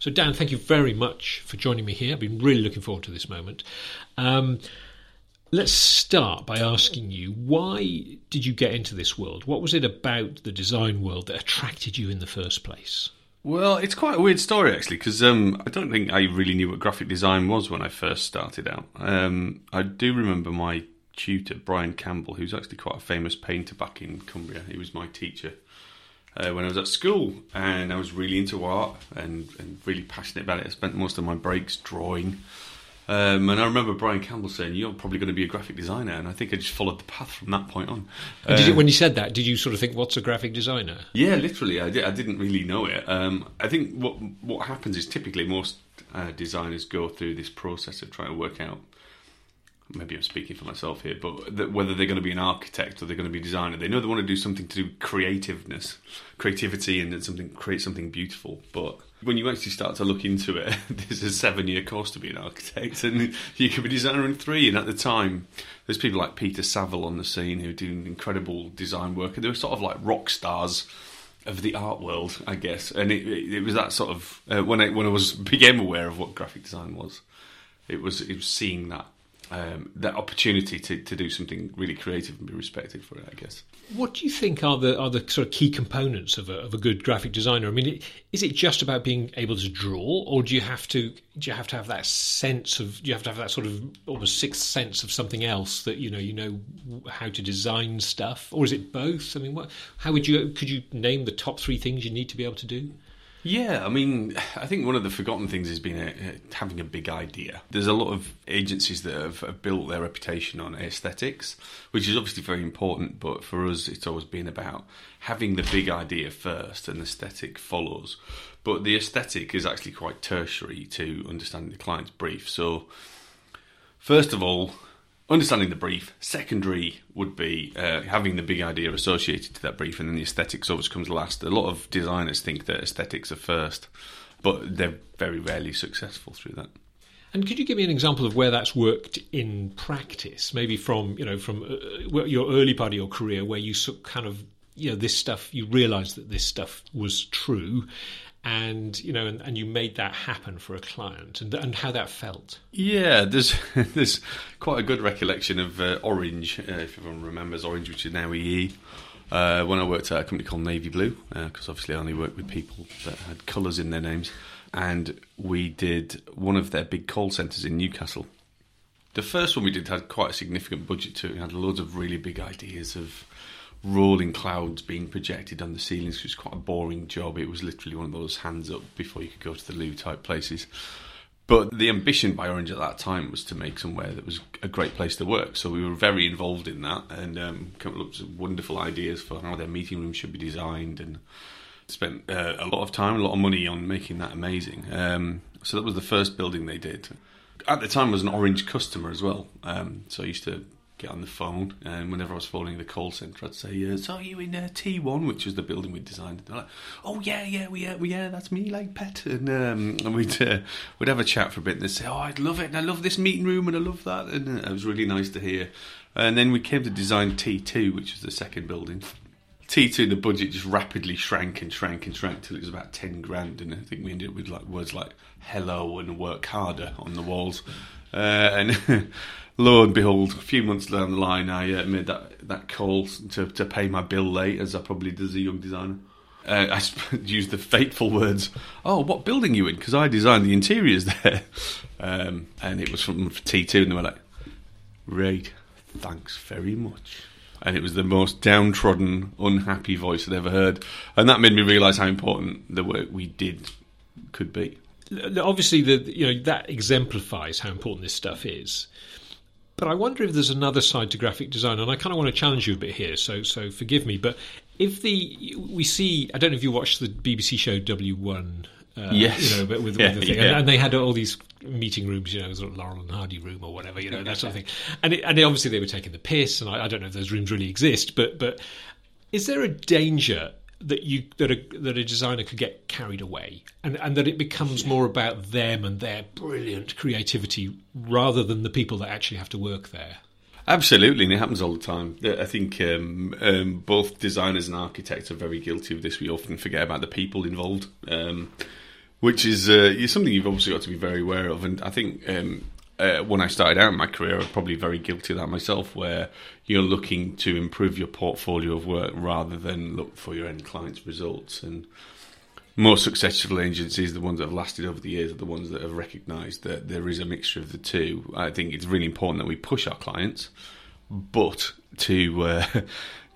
So, Dan, thank you very much for joining me here. I've been really looking forward to this moment. Um, let's start by asking you why did you get into this world? What was it about the design world that attracted you in the first place? Well, it's quite a weird story actually, because um, I don't think I really knew what graphic design was when I first started out. Um, I do remember my tutor, Brian Campbell, who's actually quite a famous painter back in Cumbria. He was my teacher uh, when I was at school, and I was really into art and, and really passionate about it. I spent most of my breaks drawing. Um, and I remember Brian Campbell saying, "You're probably going to be a graphic designer," and I think I just followed the path from that point on. Uh, you, when you said that, did you sort of think, "What's a graphic designer?" Yeah, literally, I, did, I didn't really know it. Um, I think what what happens is typically most uh, designers go through this process of trying to work out maybe I'm speaking for myself here, but whether they're going to be an architect or they're going to be a designer, they know they want to do something to do creativeness, creativity, and something create something beautiful. But when you actually start to look into it, there's a seven-year course to be an architect, and you could be a designer in three. And at the time, there's people like Peter Saville on the scene who are doing incredible design work, and they were sort of like rock stars of the art world, I guess. And it, it, it was that sort of uh, when I when I was became aware of what graphic design was, it was it was seeing that um, that opportunity to, to do something really creative and be respected for it, I guess. What do you think are the are the sort of key components of a, of a good graphic designer? I mean, is it just about being able to draw, or do you have to do you have to have that sense of do you have to have that sort of almost sixth sense of something else that you know you know how to design stuff, or is it both? I mean, what, how would you could you name the top three things you need to be able to do? Yeah, I mean, I think one of the forgotten things has been a, having a big idea. There's a lot of agencies that have, have, built their reputation on aesthetics, which is obviously very important, but for us, it's always been about having the big idea first and aesthetic follows. But the aesthetic is actually quite tertiary to understanding the client's brief. So, first of all, understanding the brief. Secondary would be uh, having the big idea associated to that brief, and then the aesthetics always comes last. A lot of designers think that aesthetics are first, but they're very rarely successful through that. And could you give me an example of where that's worked in practice? Maybe from you know from uh, your early part of your career, where you kind of you know this stuff, you realised that this stuff was true, and you know, and, and, you made that happen for a client, and, and how that felt. Yeah, there's there's quite a good recollection of uh, Orange, uh, if everyone remembers Orange, which is now EE. Uh, when I worked at a company called Navy Blue, because uh, obviously I only worked with people that had colours in their names, and we did one of their big call centres in Newcastle. The first one we did had quite a significant budget to it. We had loads of really big ideas of rolling clouds being projected on the ceilings, was quite a boring job. It was literally one of those hands up before you could go to the loo type places. But the ambition by Orange at that time was to make somewhere that was a great place to work. So we were very involved in that and um, came up with wonderful ideas for how their meeting room should be designed and spent uh, a lot of time, a lot of money on making that amazing. Um, so that was the first building they did. At the time, I was an Orange customer as well. Um, so I used to get on the phone, and whenever I was phoning the call centre, I'd say, uh, "So are you in uh, T1, which was the building we designed?" And they're like, "Oh yeah, yeah, we, yeah, we, yeah, that's me, like pet." And, um, and we'd uh, we'd have a chat for a bit, and they'd say, "Oh, I'd love it, and I love this meeting room, and I love that," and uh, it was really nice to hear. And then we came to design T2, which was the second building. T2, the budget just rapidly shrank and shrank and shrank till it was about 10 grand. And I think we ended up with like words like hello and work harder on the walls. Uh, and lo and behold, a few months down the line, I uh, made that, that call to, to pay my bill late, as I probably did as a young designer. Uh, I used the fateful words, "Oh, what building you in?" Because I designed the interiors there, um, and it was from T2, and they were like, "Right, thanks very much." And it was the most downtrodden, unhappy voice I'd ever heard, and that made me realise how important the work we did could be. Obviously, the you know that exemplifies how important this stuff is. But I wonder if there's another side to graphic design, and I kind of want to challenge you a bit here. So, so forgive me. But if the we see, I don't know if you watched the BBC show W One. Uh, yes. You know, but with yeah, the thing, yeah. and, and, they had all these meeting rooms, you know, sort of Laurel and Hardy room or whatever, you know, that sort of thing. And it, and obviously they were taking the piss, and I, I don't know if those rooms really exist, but but is there a danger that you that a that a designer could get carried away and and that it becomes more about them and their brilliant creativity rather than the people that actually have to work there absolutely and it happens all the time i think um, um, both designers and architects are very guilty of this we often forget about the people involved um, which is uh, something you've obviously got to be very aware of. And I think um, uh, when I started out in my career, I was probably very guilty of that myself, where you're looking to improve your portfolio of work rather than look for your end client's results. And most successful agencies, the ones that have lasted over the years, are the ones that have recognised that there is a mixture of the two. I think it's really important that we push our clients, but to uh,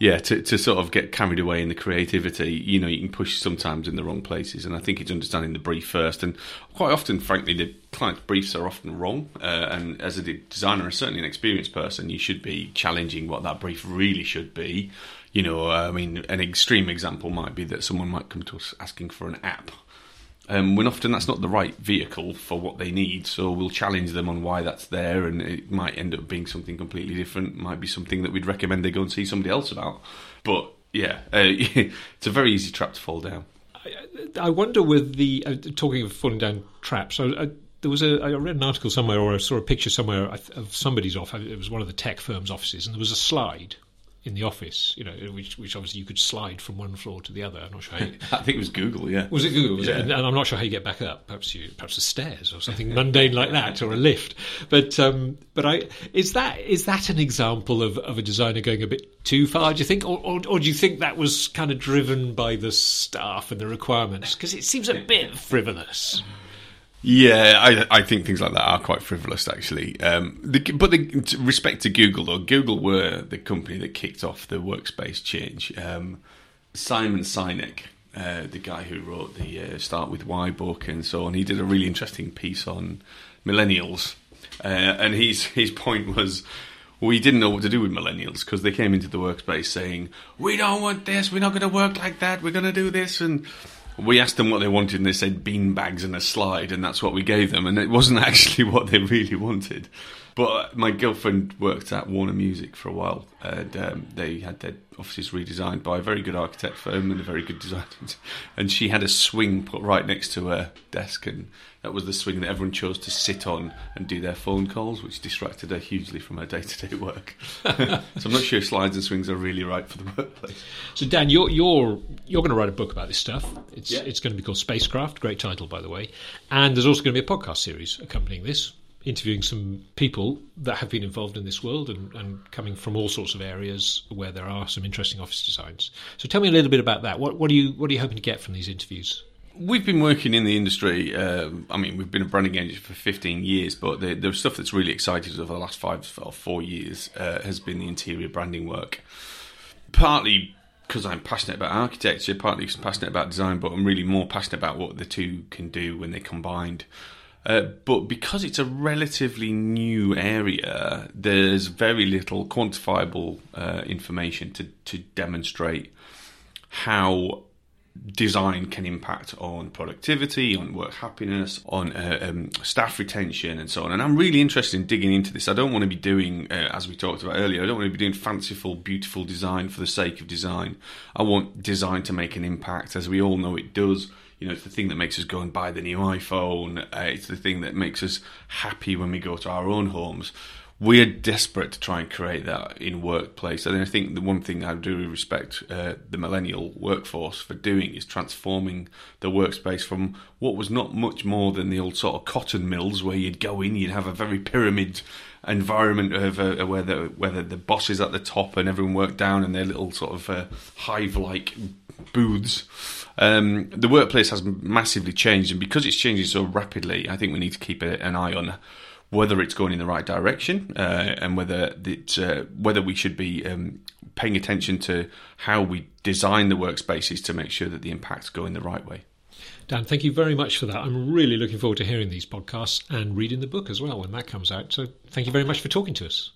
yeah, to, to sort of get carried away in the creativity, you know, you can push sometimes in the wrong places. And I think it's understanding the brief first. And quite often, frankly, the client's briefs are often wrong. Uh, and as a designer, and certainly an experienced person, you should be challenging what that brief really should be. You know, I mean, an extreme example might be that someone might come to us asking for an app um, when often that's not the right vehicle for what they need. So we'll challenge them on why that's there, and it might end up being something completely different. Might be something that we'd recommend they go and see somebody else about. But yeah, uh, it's a very easy trap to fall down. I, wonder with the uh, talking of falling down traps. I, I, there was a I read an article somewhere or I saw a picture somewhere of somebody's office. It was one of the tech firm's offices, and there was a slide in the office, you know, which, which obviously you could slide from one floor to the other. I'm not sure. How you, I think it was Google, yeah. Was it Google? Was yeah. It? And, and, I'm not sure how you get back up. Perhaps you, perhaps the stairs or something mundane like that, or a lift. But um, but I is that is that an example of, of a designer going a bit too far? Do you think, or, or, or do you think that was kind of driven by the staff and the requirements? Because it seems a bit frivolous. Yeah, I, I think things like that are quite frivolous, actually. Um, the, but the, respect to Google, though, Google were the company that kicked off the workspace change. Um, Simon Sinek, uh, the guy who wrote the uh, Start with Why book and so on, he did a really interesting piece on millennials, uh, and his his point was. We didn't know what to do with millennials because they came into the workspace saying, "We don't want this. We're not going to work like that. We're going to do this." And we asked them what they wanted and they said bean bags and a slide and that's what we gave them and it wasn't actually what they really wanted. But my girlfriend worked at Warner Music for a while and um, they had their offices redesigned by a very good architect firm and a very good designer. And she had a swing put right next to her desk and that was the swing that everyone chose to sit on and do their phone calls, which distracted her hugely from her day-to-day work. so I'm not sure slides and swings are really right for the workplace. So Dan, you're you're you're going to write a book about this stuff. It's yeah. it's going to be called Spacecraft. Great title, by the way. And there's also going to be a podcast series accompanying this interviewing some people that have been involved in this world and, and, coming from all sorts of areas where there are some interesting office designs. So tell me a little bit about that. What, what are you what are you hoping to get from these interviews? We've been working in the industry. Uh, I mean, we've been a branding agency for 15 years, but the, the stuff that's really excited over the last five or four years uh, has been the interior branding work. Partly because I'm passionate about architecture, partly because I'm passionate about design, but I'm really more passionate about what the two can do when they're combined. Uh, but because it's a relatively new area, there's very little quantifiable uh, information to, to demonstrate how design can impact on productivity, on work happiness, on uh, um, staff retention, and so on. And I'm really interested in digging into this. I don't want to be doing, uh, as we talked about earlier, I don't want to be doing fanciful, beautiful design for the sake of design. I want design to make an impact, as we all know it does. You know, it's the thing that makes us go and buy the new iPhone. Uh, it's the thing that makes us happy when we go to our own homes we're desperate to try and create that in workplace. And I think the one thing I do respect uh, the millennial workforce for doing is transforming the workspace from what was not much more than the old sort of cotton mills where you'd go in, you'd have a very pyramid environment of uh, where the where the boss is at the top and everyone worked down in their little sort of uh, hive-like booths. Um, the workplace has massively changed, and because it's changing so rapidly, I think we need to keep an eye on whether it's going in the right direction uh, and whether it, uh, whether we should be um, paying attention to how we design the workspaces to make sure that the impacts go in the right way. Dan, thank you very much for that. I'm really looking forward to hearing these podcasts and reading the book as well when that comes out. So, thank you very much for talking to us.